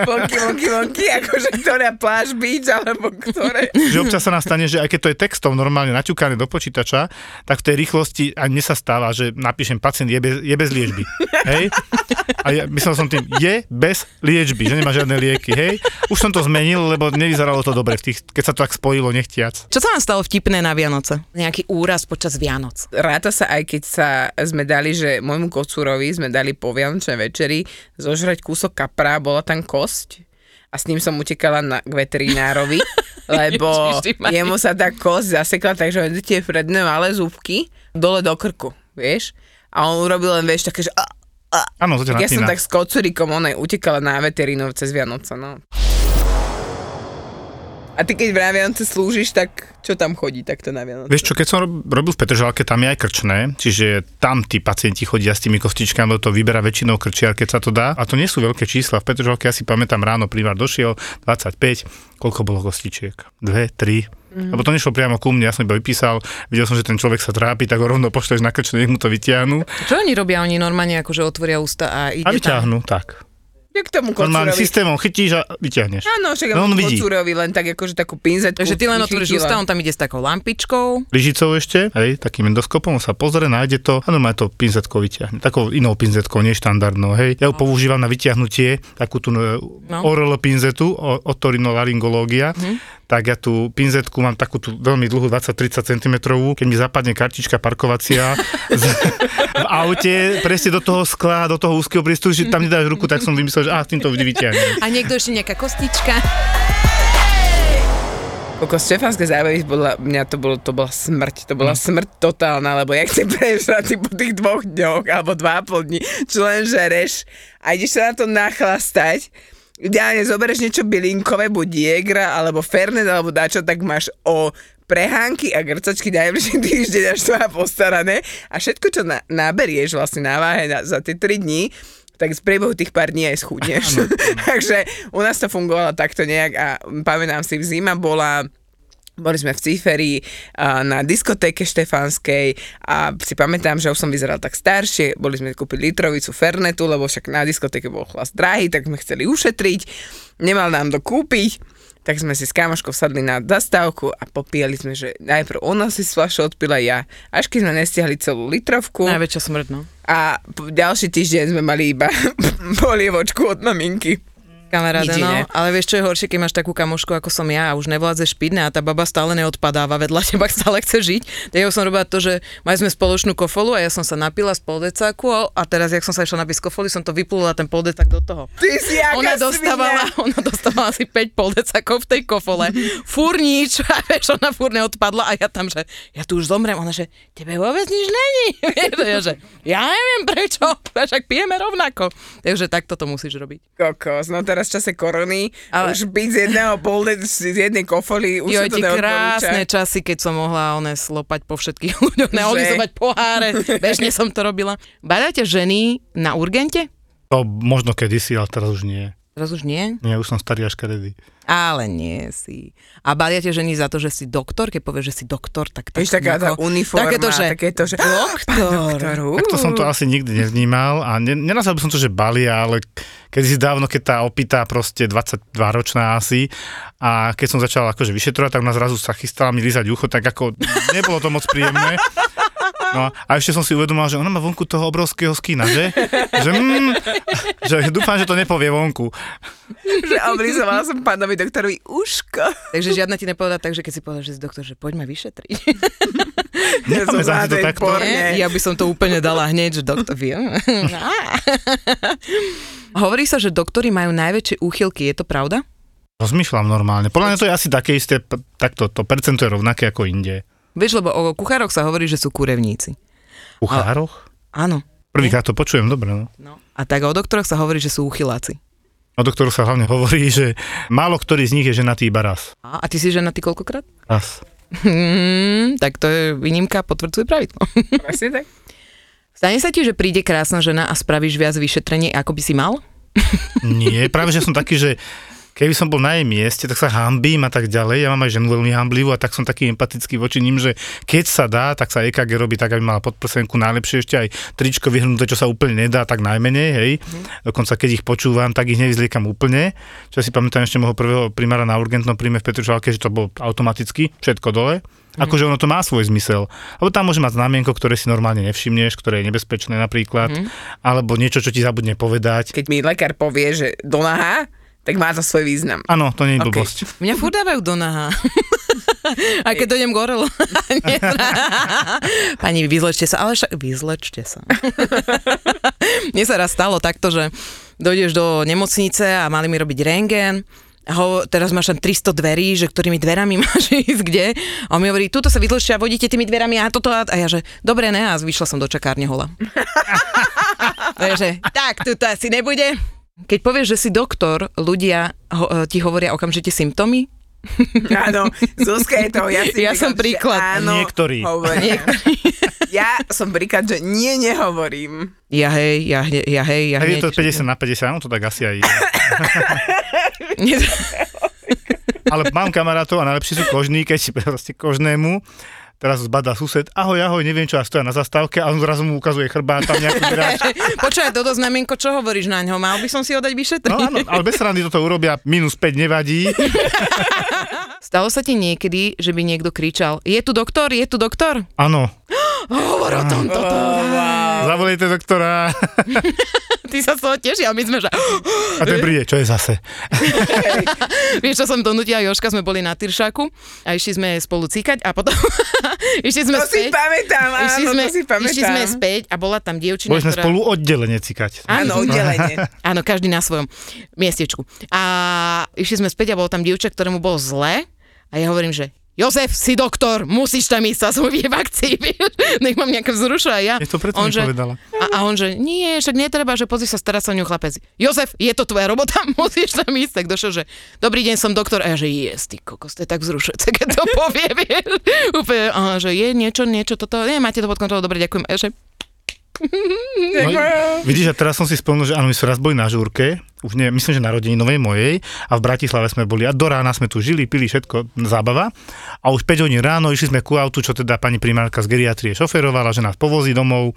S4: Vonky, vonky, vonky, akože ktorá pláž beach, alebo ktoré.
S5: Že občas sa nám stane, že aj keď to je textom normálne naťukané do počítača, tak v tej rýchlosti a mne sa stáva, že napíšem pacient je bez, je bez liečby. Hej? A ja myslel som tým, je bez liečby, že nemá žiadne lieky, hej. Už som to zmenil, lebo nevyzeralo to dobre, v tých, keď sa to tak spojilo nechtiac.
S3: Čo sa vám stalo vtipné na Vianoce? Nejaký úraz počas Vianoc.
S4: Ráta sa aj keď sa sme dali, že môjmu kocúrovi sme dali po Vianočnej večeri zožrať kúsok kapra, bola tam kosť a s ním som utekala na, k veterinárovi, lebo jemu sa tá kosť zasekla, takže on tie predné malé zúbky dole do krku, vieš? A on urobil len, vieš, také, že... A.
S5: Áno,
S4: Tak ja som tak s kocúrikom, ona utekala na veterinov cez Vianoce, no. A ty keď na Vianoce slúžiš, tak čo tam chodí takto na Vianoce?
S5: Vieš čo, keď som rob- robil v Petržalke, tam je aj krčné, čiže tam tí pacienti chodia s tými kostičkami, lebo to vyberá väčšinou krčiar, keď sa to dá. A to nie sú veľké čísla. V Petržalke ja si pamätám ráno primár došiel, 25, koľko bolo kostičiek? Dve, tri. Mm. Lebo to nešlo priamo ku mne, ja som iba vypísal, videl som, že ten človek sa trápi, tak ho rovno pošleš na krčné, nech mu to vytiahnu
S3: Čo oni robia? Oni normálne akože otvoria ústa a ide
S5: a
S3: tam.
S5: vyťahnú, tak.
S4: Jak tomu
S5: Normálne
S4: kocúrovi?
S5: systémom chytíš a vyťahneš.
S4: Áno, však
S5: No, on
S4: no,
S5: vidí.
S4: kocúrovi len tak akože takú pinzetku.
S3: Takže ty len otvoríš ústa, on tam ide s takou lampičkou.
S5: lyžicou ešte, hej, takým endoskopom, on sa pozrie, nájde to a normálne to pinzetkou vyťahne. Takou inou pinzetkou, nie štandardnou, hej. Ja ju používam na vyťahnutie, takú tú no. oral pinzetu, otorinolaryngológia, tak ja tú pinzetku mám takú tú veľmi dlhú, 20-30 cm, keď mi zapadne kartička parkovacia z, v aute, presne do toho skla, do toho úzkeho priestoru, že tam nedáš ruku, tak som vymyslel, že á, týmto vždy vyťahnem.
S3: A niekto ešte nejaká kostička.
S4: Koko Štefanské zábavy, bola, mňa to, bolo, to bola smrť, to bola smrť totálna, lebo jak si prežratý po tých dvoch dňoch, alebo dva a pol dní, čo len žereš a ideš sa na to nachlastať, ideálne zoberieš niečo bylinkové, buď Jägra, alebo Fernet, alebo dačo, tak máš o prehánky a grcačky najbližší týždeň až to postarané a všetko, čo na, naberieš vlastne na váhe na, za tie 3 dní, tak z priebehu tých pár dní aj schudneš. Takže u nás to fungovalo takto nejak a pamätám si, zima bola boli sme v Ciferi na diskotéke Štefanskej a si pamätám, že už som vyzeral tak staršie, boli sme kúpiť litrovicu Fernetu, lebo však na diskotéke bol chlas drahý, tak sme chceli ušetriť, nemal nám to kúpiť, tak sme si s kamoškou sadli na zastávku a popíjali sme, že najprv ona si z fľaše odpila ja, až keď sme nestiahli celú litrovku
S3: Najväčšia smrť, no.
S4: a ďalší týždeň sme mali iba polievočku od maminky.
S3: Kamaráde,
S4: Nič
S3: no, ale vieš, čo je horšie, keď máš takú kamošku, ako som ja a už nevládze špidne a tá baba stále neodpadáva vedľa teba, stále chce žiť. Tak ja som robila to, že mali sme spoločnú kofolu a ja som sa napila z poldecáku a- teraz, jak som sa išla napiť z kofoli, som to vyplula ten poldecák do toho.
S4: Ty si
S3: Ona dostávala, ona dostávala asi 5 poldecakov v tej kofole. Fúr nič, a vieš, ona fúr neodpadla a ja tam, že ja tu už zomrem. Ona, že tebe vôbec nič není. Vieš, ja, že ja neviem prečo, však pijeme rovnako. Takže takto to musíš robiť.
S4: Kokos, no teraz v čase korony,
S3: Ale-
S4: už byť z jedného polde, z jednej kofoly, už
S3: Jo,
S4: sa to
S3: krásne časy, keď som mohla one slopať po všetkých ľuďoch, neolizovať poháre, bežne som to robila. Badáte ženy na urgente?
S5: To možno kedysi, ale teraz už nie.
S3: Teraz už nie?
S5: Nie, už som starý až kedy.
S3: Ale nie si. A badiate ženy za to, že si doktor, keď povieš, že si doktor, tak tak
S4: Vieš, taká tá uniforma,
S3: takéto, že
S4: takéto, že...
S3: doktor.
S4: Doktor,
S5: Takto som to asi nikdy nevnímal a ne, nenazval by som to, že balia, ale keď si dávno, keď tá opýta proste 22 ročná asi a keď som začal akože vyšetrovať, tak ona zrazu sa chystala mi lízať ucho, tak ako nebolo to moc príjemné. No a ešte som si uvedomil, že ona má vonku toho obrovského skina, že? Že, mm, že dúfam, že to nepovie vonku.
S4: že oblizovala som pánovi doktorovi uško.
S3: Takže žiadna ti nepovedá tak, že keď si povedal, že si doktor, že poď ma vyšetriť.
S5: Necháme sa to takto.
S4: porne.
S3: Ja by som to úplne dala hneď, že doktor viem. Hovorí sa, že doktori majú najväčšie úchylky, je to pravda?
S5: Rozmýšľam normálne. Podľa mňa to je asi také isté, takto, to percento je rovnaké ako inde.
S3: Vieš, lebo o kuchároch sa hovorí, že sú kurevníci.
S5: U chároch?
S3: Áno.
S5: Prvýkrát to počujem, dobre, no.
S3: No. A tak o doktoroch sa hovorí, že sú uchyláci.
S5: O doktoru sa hlavne hovorí, že málo ktorý z nich je ženatý iba raz.
S3: A, a ty si ženatý koľkokrát?
S5: Raz.
S3: Hmm, tak to je výnimka, potvrdzuje pravidlo.
S4: Presne tak.
S3: Stane sa ti, že príde krásna žena a spravíš viac vyšetrenie, ako by si mal?
S5: Nie, práve že som taký, že keby som bol na jej mieste, tak sa hambím a tak ďalej. Ja mám aj ženu veľmi hamblivú a tak som taký empatický voči ním, že keď sa dá, tak sa EKG robí tak, aby mala podprsenku najlepšie ešte aj tričko vyhrnuté, čo sa úplne nedá, tak najmenej, hej. Dokonca keď ich počúvam, tak ich nevyzliekam úplne. Čo si pamätám ešte môjho prvého primára na urgentnom príjme v Petržalke, že to bolo automaticky, všetko dole. Akože ono to má svoj zmysel. Lebo tam môže mať znamienko, ktoré si normálne nevšimneš, ktoré je nebezpečné napríklad, alebo niečo, čo ti zabudne povedať.
S4: Keď mi lekár povie, že do naha, tak má to svoj význam.
S5: Áno, to nie je
S4: Ok.
S5: blbosť.
S3: Mňa furt dávajú do naha. A keď dojdem gorel. Pani, vyzlečte sa, ale však vyzlečte sa. Mne sa raz stalo takto, že dojdeš do nemocnice a mali mi robiť rentgen a ho, teraz máš tam 300 dverí, že ktorými dverami máš ísť kde. A on mi hovorí, tuto sa vyzlečte a vodíte tými dverami a toto a, a ja, že dobre ne, a vyšla som do čakárne hola. Takže, tak, tu to asi nebude. Keď povieš, že si doktor, ľudia ho, ti hovoria okamžite symptómy,
S4: Áno, Zuzka je toho jasný
S3: Ja som príklad.
S4: Že áno,
S5: Niektorí.
S4: Ja som príklad, že nie, nehovorím.
S3: Ja hej, ja, ja hej, ja
S5: Hej, je to 50 na 50, no to tak asi aj je. Ale mám kamarátov a najlepší sú kožní, keď proste kožnému teraz zbadá sused, ahoj, ahoj, neviem čo, a stoja na zastávke a on zrazu mu ukazuje chrbát tam nejaký hráč.
S3: Počkaj, toto znamienko, čo hovoríš na ňo? Mal by som si ho dať vyšetriť?
S5: No áno, ale bez srandy toto urobia, minus 5 nevadí.
S3: Stalo sa ti niekedy, že by niekto kričal, je tu doktor, je tu doktor?
S5: Áno,
S3: Hovor o tom toto.
S5: zavolejte doktora
S3: Ty sa z toho tešil, a my sme, že...
S5: a ten príde, čo je zase.
S3: Vieš, čo som donútila Joška, sme boli na Tyršaku a išli sme spolu cíkať a potom išli sme
S4: To si
S3: späť.
S4: pamätám,
S3: Išli
S4: áno,
S3: sme,
S4: to si pamätám.
S3: išli sme späť a bola tam dievčina,
S5: Boli sme
S3: ktorá...
S5: spolu oddelenie cikať.
S4: Áno, oddelenie.
S3: Áno, každý na svojom miestečku. A išli sme späť a bolo tam dievča, ktorému bolo zle a ja hovorím, že Jozef, si doktor, musíš tam ísť sa svojie vakcíny. Nech mám nejaké vzrušuje a ja.
S5: Je to preto
S3: on, že,
S5: nepovedala.
S3: a, a on, že nie, však netreba, že pozri sa, stará sa ňu chlapec. Jozef, je to tvoja robota, musíš tam ísť. Tak došiel, že dobrý deň, som doktor. A ja, že jes, ty kokos, to je tak vzrušujúce, keď to povie, vieš. Úplne, a, že je niečo, niečo, toto, nie, máte to pod kontrolou, dobre, ďakujem. A ja, že
S5: No, vidíš, a teraz som si spomenul, že áno, my sme raz boli na žúrke, už nie, myslím, že na novej mojej a v Bratislave sme boli a do rána sme tu žili, pili všetko, zábava a už 5 hodín ráno išli sme ku autu, čo teda pani primárka z geriatrie šoferovala, že nás povozí domov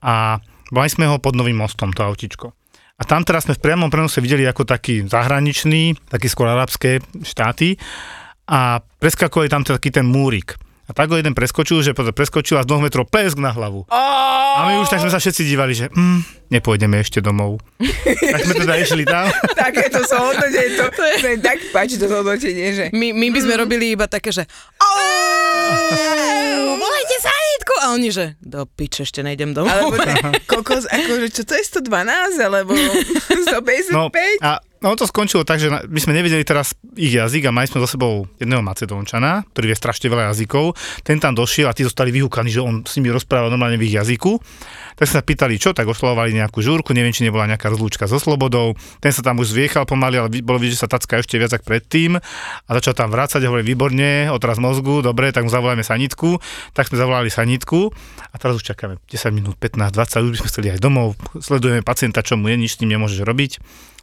S5: a mali sme ho pod novým mostom, to autičko. A tam teraz sme v priamom prenose videli ako taký zahraničný, taký skôr arabské štáty a preskakovali tam taký ten múrik. A tak ho jeden preskočil, že preskočil a z 2 metrov plesk na hlavu. A my už tak sme sa všetci dívali, že mm, nepôjdeme ešte domov. tak sme teda išli tam.
S4: Takéto som hodnotenie, to, to je tak páči to hodnotenie, že
S3: my, my by sme robili iba také, že "Au, volajte sanitku! A oni, že do piče, ešte nejdem domov.
S4: alebo kokos, akože čo to je 112, alebo 155?
S5: No a no to skončilo tak, že my sme nevedeli teraz ich jazyk a mali sme so sebou jedného Macedónčana, ktorý vie strašne veľa jazykov. Ten tam došiel a tí zostali vyhúkaní, že on s nimi rozprával normálne v ich jazyku. Tak sa pýtali, čo, tak oslovovali nejakú žúrku, neviem, či nebola nejaká rozlúčka so slobodou. Ten sa tam už zviechal pomaly, ale bolo vidieť, že sa tacka ešte viac ako predtým. A začal tam vrácať a hovorí, výborne, otraz mozgu, dobre, tak mu zavolajme sanitku. Tak sme zavolali sanitku a teraz už čakáme 10 minút, 15, 20, už by sme chceli aj domov, sledujeme pacienta, čo mu je, nič s tým nemôžeš robiť.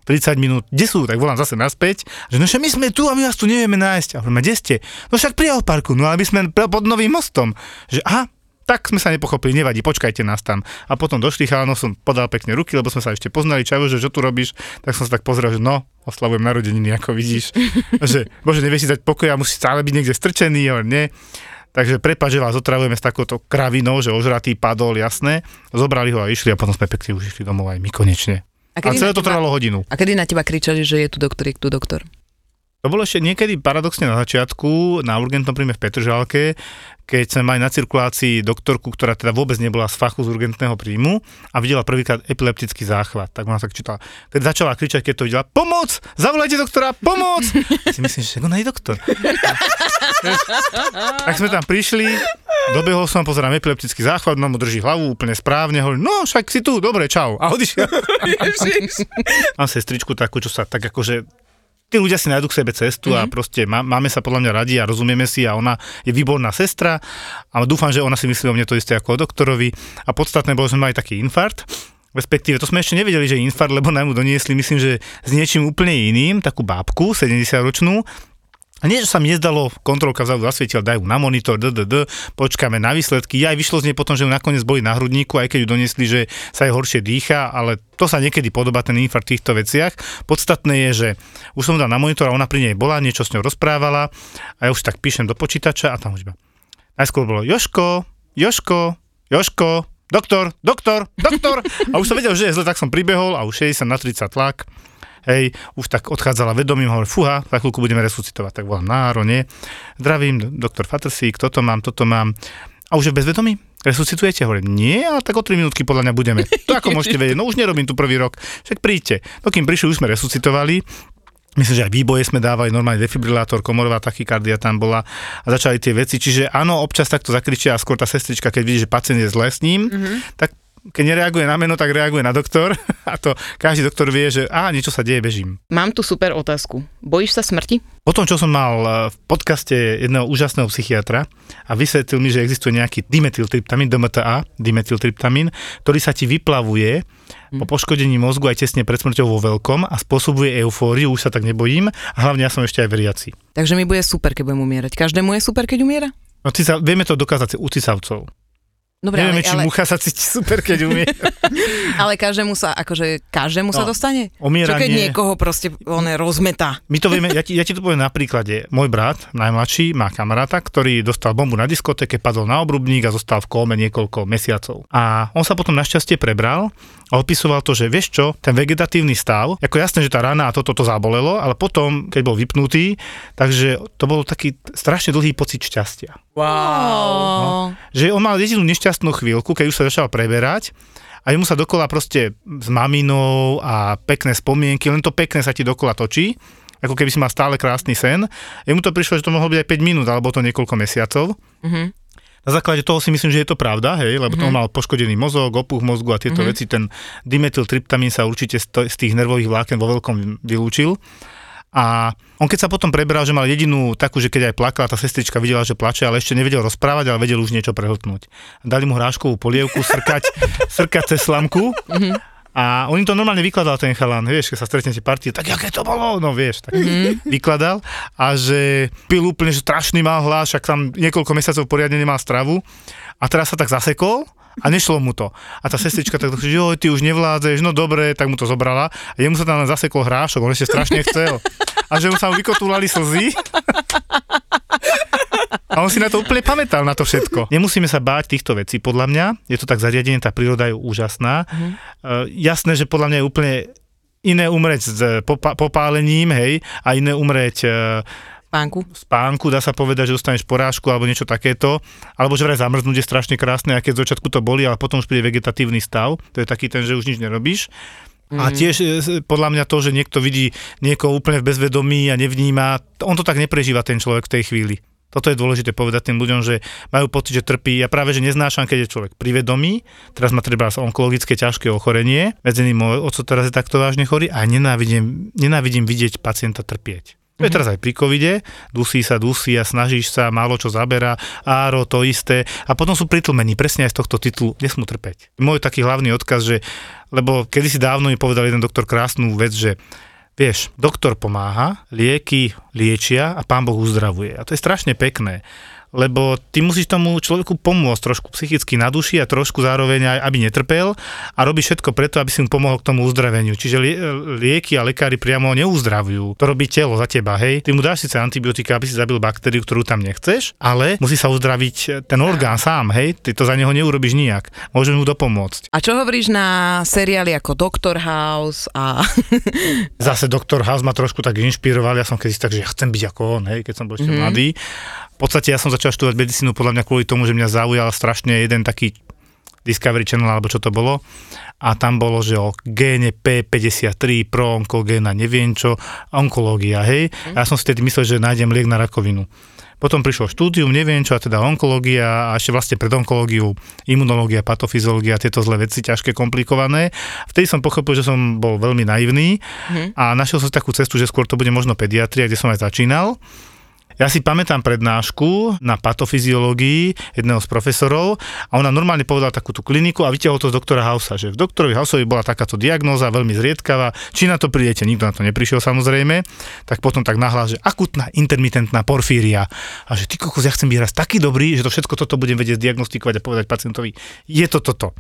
S5: 30 minút, kde sú, tak volám zase naspäť, že no my sme tu a my vás tu nevieme nájsť. A hovoríme, kde ste? No však pri parku, no my sme pod novým mostom. Že aha, tak sme sa nepochopili, nevadí, počkajte nás tam. A potom došli chalanov, som podal pekne ruky, lebo sme sa ešte poznali, čavo, že čo tu robíš, tak som sa tak pozrel, že no, oslavujem narodeniny, ako vidíš. že, bože, nevieš si dať pokoj a musí stále byť niekde strčený, ale nie. Takže prepáč, že vás otravujeme s takouto kravinou, že ožratý padol, jasné. Zobrali ho a išli a potom sme pekne už išli domov aj my konečne. A,
S3: kedy
S5: celé to trvalo hodinu.
S3: A kedy na teba kričali, že je tu doktor, je tu doktor?
S5: To bolo ešte niekedy paradoxne na začiatku, na urgentnom príjme v Petržalke, keď sme mali na cirkulácii doktorku, ktorá teda vôbec nebola z fachu z urgentného príjmu a videla prvýkrát epileptický záchvat. Tak ona tak čítala. Teda začala kričať, keď to videla, pomoc! Zavolajte doktora, pomoc! Si myslím, že ona je doktor. tak sme tam prišli, dobehol som, pozerám epileptický záchvat, no mu drží hlavu úplne správne, hovorí, no však si tu, dobre, čau. A odišiel. Mám sestričku takú, čo sa tak akože tí ľudia si nájdu k sebe cestu mm-hmm. a proste má, máme sa podľa mňa radi a rozumieme si a ona je výborná sestra a dúfam, že ona si myslí o mne to isté ako o doktorovi. A podstatné bolo, že sme mali taký infarkt, respektíve to sme ešte nevedeli, že infarkt, lebo nám ju doniesli, myslím, že s niečím úplne iným, takú bábku, 70-ročnú, a nie, že sa mi nezdalo, kontrolka vzadu zasvietila, dajú na monitor, ddd, počkáme na výsledky. Ja aj vyšlo z nej potom, že ju nakoniec boli na hrudníku, aj keď ju doniesli, že sa jej horšie dýcha, ale to sa niekedy podobá ten infarkt v týchto veciach. Podstatné je, že už som dal na monitor a ona pri nej bola, niečo s ňou rozprávala a ja už tak píšem do počítača a tam už iba. Najskôr bolo Joško, Joško, Joško, doktor, doktor, doktor. A už som vedel, že je zle, tak som pribehol a už 60 na 30 tlak hej, už tak odchádzala vedomím, hovorím, fúha, za chvíľku budeme resuscitovať, tak volám na nie. Zdravím, doktor Fatrsík, toto mám, toto mám. A už je v bezvedomí? Resuscitujete? Hovorím, nie, ale tak o 3 minútky podľa mňa budeme. To ako môžete vedieť, no už nerobím tu prvý rok, však príďte. No kým prišli, už sme resuscitovali, Myslím, že aj výboje sme dávali, normálne defibrilátor, komorová tachykardia tam bola a začali tie veci. Čiže áno, občas takto zakričia a skôr tá sestrička, keď vidí, že pacient je zle s ním, mm-hmm. tak keď nereaguje na meno, tak reaguje na doktor a to každý doktor vie, že a niečo sa deje, bežím.
S3: Mám tu super otázku. Bojíš sa smrti?
S5: Po tom, čo som mal eh, v podcaste jedného úžasného psychiatra a vysvetlil mi, že existuje nejaký dimetyltryptamín, DMTA, dimetyltryptamín, ktorý sa ti vyplavuje hm. po poškodení mozgu aj tesne pred smrťou vo veľkom a spôsobuje eufóriu, už sa tak nebojím a hlavne ja som ešte aj veriaci.
S3: Takže mi bude super, keď budem umierať. Každému je super, keď umiera?
S5: No, sa, vieme to dokázať u cisavcov. Dobre, Nevieme, ale, či ale... mucha sa cíti super, keď umie.
S3: ale každému sa, akože každému no, sa dostane?
S5: Omieranie...
S3: Čo keď niekoho proste on rozmetá?
S5: My to vieme, ja ti, ja ti to poviem na príklade. Môj brat, najmladší, má kamaráta, ktorý dostal bombu na diskotéke, padol na obrubník a zostal v kóme niekoľko mesiacov. A on sa potom našťastie prebral a opisoval to, že vieš čo, ten vegetatívny stav, ako jasné, že tá rana a toto to zabolelo, ale potom, keď bol vypnutý, takže to bol taký strašne dlhý pocit šťastia.
S3: Wow. No,
S5: že on mal jedinú nešťastnú chvíľku, keď už sa začal preberať a mu sa dokola proste s maminou a pekné spomienky, len to pekné sa ti dokola točí ako keby si mal stále krásny sen. Jemu to prišlo, že to mohlo byť aj 5 minút, alebo to niekoľko mesiacov. Mm-hmm. Na základe toho si myslím, že je to pravda, hej, lebo mm-hmm. to mal poškodený mozog, opuch mozgu a tieto mm-hmm. veci. Ten dimetyltryptamín sa určite z tých nervových vláken vo veľkom vylúčil. A on keď sa potom preberal, že mal jedinú takú, že keď aj plakala, tá sestrička videla, že plače, ale ešte nevedel rozprávať, ale vedel už niečo prehltnúť. Dali mu hráškovú polievku, srkať, srkať cez slamku. Mm-hmm a on im to normálne vykladal ten chalan, vieš, keď sa stretnete partie, tak aké to bolo, no vieš, tak mm-hmm. vykladal a že pil úplne, že strašný mal hlas, však tam niekoľko mesiacov poriadne nemal stravu a teraz sa tak zasekol a nešlo mu to. A tá sestrička tak že jo, ty už nevládzeš, no dobre, tak mu to zobrala a jemu sa tam len zasekol hrášok, on ešte strašne chcel. A že mu sa mu vykotúlali slzy. A on si na to úplne pamätal, na to všetko. Nemusíme sa báť týchto vecí, podľa mňa. Je to tak zariadenie, tá príroda je úžasná. Uh-huh. Uh, jasné, že podľa mňa je úplne iné umrieť s popa- popálením, hej, a iné umrieť uh,
S3: spánku.
S5: Spánku, dá sa povedať, že dostaneš porážku alebo niečo takéto. Alebo že vraj zamrznúť je strašne krásne, aké z začiatku to boli, ale potom už príde vegetatívny stav. To je taký ten, že už nič nerobíš. Mm. A tiež e, podľa mňa to, že niekto vidí niekoho úplne v bezvedomí a nevníma, on to tak neprežíva ten človek v tej chvíli. Toto je dôležité povedať tým ľuďom, že majú pocit, že trpí. Ja práve, že neznášam, keď je človek privedomý, teraz má treba onkologické ťažké ochorenie, medzi nimi môj oco teraz je takto vážne chorý a nenávidím, nenávidím vidieť pacienta trpieť. To je mhm. teraz aj pri covide, dusí sa, dusí a snažíš sa, málo čo zabera, áro, to isté. A potom sú pritlmení, presne aj z tohto titulu, nesmú trpeť. Môj taký hlavný odkaz, že, lebo kedysi dávno mi povedal jeden doktor krásnu vec, že Vieš, doktor pomáha, lieky liečia a pán Boh uzdravuje. A to je strašne pekné lebo ty musíš tomu človeku pomôcť trošku psychicky na duši a trošku zároveň aj, aby netrpel a robí všetko preto, aby si mu pomohol k tomu uzdraveniu. Čiže lieky a lekári priamo neuzdravujú. To robí telo za teba, hej. Ty mu dáš síce antibiotika, aby si zabil baktériu, ktorú tam nechceš, ale musí sa uzdraviť ten orgán sám, hej. Ty to za neho neurobiš nijak. Môžeš mu dopomôcť.
S3: A čo hovoríš na seriály ako Doctor House a...
S5: Zase Doctor House ma trošku tak inšpiroval, ja som keď tak, že ja chcem byť ako on, hej, keď som bol ešte mm-hmm. mladý v podstate ja som začal študovať medicínu podľa mňa kvôli tomu, že mňa zaujal strašne jeden taký Discovery Channel alebo čo to bolo a tam bolo, že o géne P53, pro onkogéna, neviem čo, onkológia, hej. Mm. A ja som si tedy myslel, že nájdem liek na rakovinu. Potom prišlo štúdium, neviem čo, a teda onkológia a ešte vlastne pred onkológiu, imunológia, patofyziológia, tieto zlé veci, ťažké, komplikované. Vtedy som pochopil, že som bol veľmi naivný a našiel som takú cestu, že skôr to bude možno pediatria, kde som aj začínal. Ja si pamätám prednášku na patofyziológii jedného z profesorov a ona normálne povedala takú tú kliniku a vytiahol to z doktora Hausa, že v doktorovi Hausovi bola takáto diagnóza veľmi zriedkavá, či na to prídete, nikto na to neprišiel samozrejme, tak potom tak nahlas, že akutná intermitentná porfíria. A že ty kokos, ja chcem byť raz taký dobrý, že to všetko toto budem vedieť diagnostikovať a povedať pacientovi, je to toto.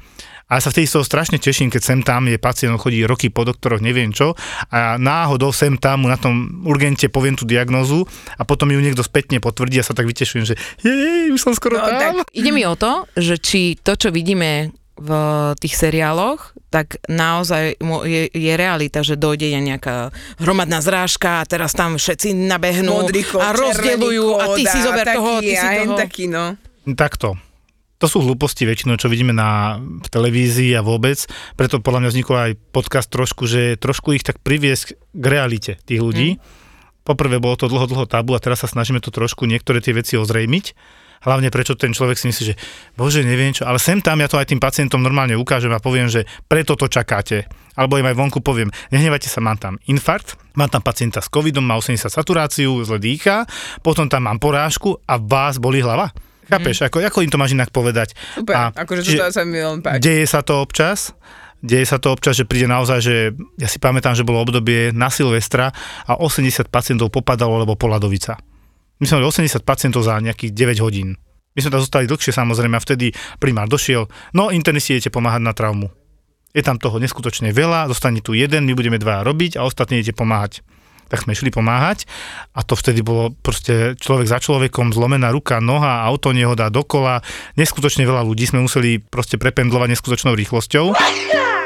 S5: A ja sa vtedy z toho strašne teším, keď sem tam je pacient, chodí roky po doktoroch, neviem čo, a náhodou sem tam mu na tom urgente poviem tú diagnózu a potom ju niekto spätne potvrdí a sa tak vytešujem, že jej, už som skoro
S4: No,
S5: tam.
S3: Ide mi o to, že či to, čo vidíme v tých seriáloch, tak naozaj je, je realita, že dojde nejaká hromadná zrážka a teraz tam všetci nabehnú
S4: Modrý kód,
S3: a rozdeľujú
S4: červený
S3: a ty
S4: kód
S3: si zober
S4: taký,
S3: toho, ty si
S4: a
S3: toho.
S4: taký, no.
S5: Takto. To sú hlúposti väčšinou, čo vidíme na v televízii a vôbec. Preto podľa mňa vznikol aj podcast trošku, že trošku ich tak priviesť k realite tých ľudí. Mm. Poprvé bolo to dlho, dlho tabu a teraz sa snažíme to trošku niektoré tie veci ozrejmiť. Hlavne prečo ten človek si myslí, že bože, neviem čo, ale sem tam ja to aj tým pacientom normálne ukážem a poviem, že preto to čakáte. Alebo im aj vonku poviem, nehnevajte sa, mám tam infarkt, mám tam pacienta s covidom, má 80 saturáciu, zle dýcha, potom tam mám porážku a vás boli hlava. Chápeš, ako, ako im to máš inak povedať?
S4: Super, akože toto sa mi veľmi páči.
S5: Deje sa to občas, deje sa to občas, že príde naozaj, že ja si pamätám, že bolo obdobie na Silvestra a 80 pacientov popadalo, lebo poladovica. My sme mali 80 pacientov za nejakých 9 hodín. My sme tam zostali dlhšie samozrejme a vtedy primár došiel, no internisti idete pomáhať na traumu. Je tam toho neskutočne veľa, zostane tu jeden, my budeme dva robiť a ostatní idete pomáhať tak sme išli pomáhať a to vtedy bolo proste človek za človekom, zlomená ruka, noha, auto nehoda dokola, neskutočne veľa ľudí sme museli proste prependlovať neskutočnou rýchlosťou.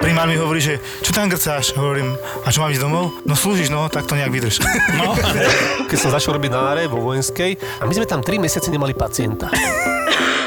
S5: Primár mi hovorí, že čo tam grcáš? Hovorím, a čo mám ísť domov? No slúžiš, no, tak to nejak vydrž. No.
S6: Keď som začal robiť na áre vo vojenskej a my sme tam 3 mesiace nemali pacienta.